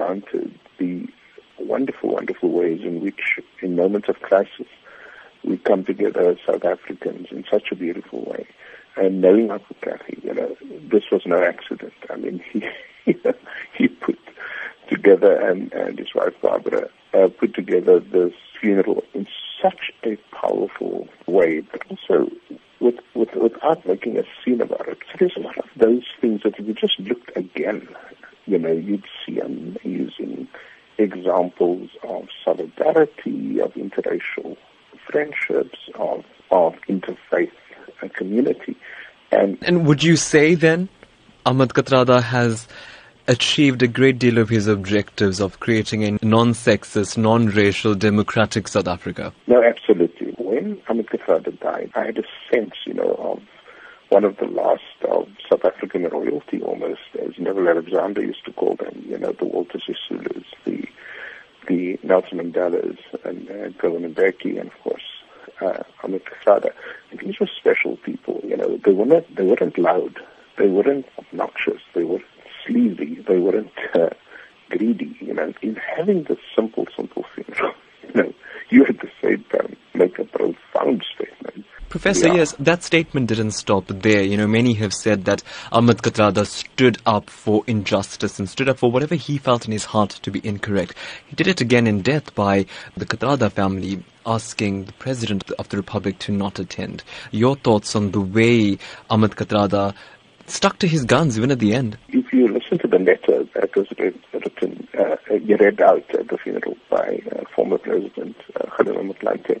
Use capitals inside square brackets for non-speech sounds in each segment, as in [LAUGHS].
granted the wonderful, wonderful ways in which, in moments of crisis, we come together as South Africans in such a beautiful way. And knowing Uncle Kathy, you know, this was no accident. I mean, [LAUGHS] he he put together and, and his wife Barbara uh, put together this funeral in such a powerful way, but also with, with, without making a scene about it. So there's a lot of those things that if you just looked again, you know, you'd see amazing examples of solidarity, of interracial friendships, of, of interfaith community. And, and would you say then Ahmed Kathrada has achieved a great deal of his objectives of creating a non-sexist, non-racial, democratic South Africa? No, absolutely. When Ahmed Kathrada died, I had a sense, you know, of one of the last of African royalty almost, as Neville Alexander used to call them, you know, the Walter Sisulus, the the Nelson Mandelas, and uh, Govan Mbeki, and of course uh, Ahmed Kathrada. And these were special people, you know. They weren't they weren't loud, they weren't obnoxious, they weren't sleazy, they weren't uh, greedy, you know. In having this simple, simple funeral, [LAUGHS] you know, you at the same time make a profound Professor, yeah. yes, that statement didn't stop there. You know, many have said that Ahmed Kathrada stood up for injustice and stood up for whatever he felt in his heart to be incorrect. He did it again in death by the Kathrada family asking the President of the Republic to not attend. Your thoughts on the way Ahmed Kathrada stuck to his guns even at the end? If you listen to the letter that was written, uh, read out at the funeral by uh, former President uh, Motlanthe,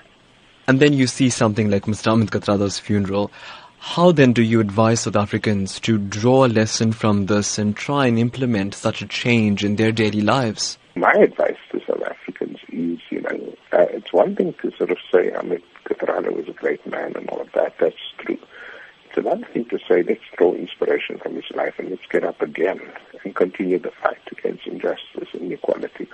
And then you see something like Mr. Ahmed Kathrada's funeral. How then do you advise South Africans to draw a lesson from this and try and implement such a change in their daily lives? My advice to South Africans is, you know, uh, it's one thing to sort of say Ahmed Kathrada was a great man and all of that. That's true. It's another thing to say let's draw inspiration from his life and let's get up again and continue the fight against injustice and inequality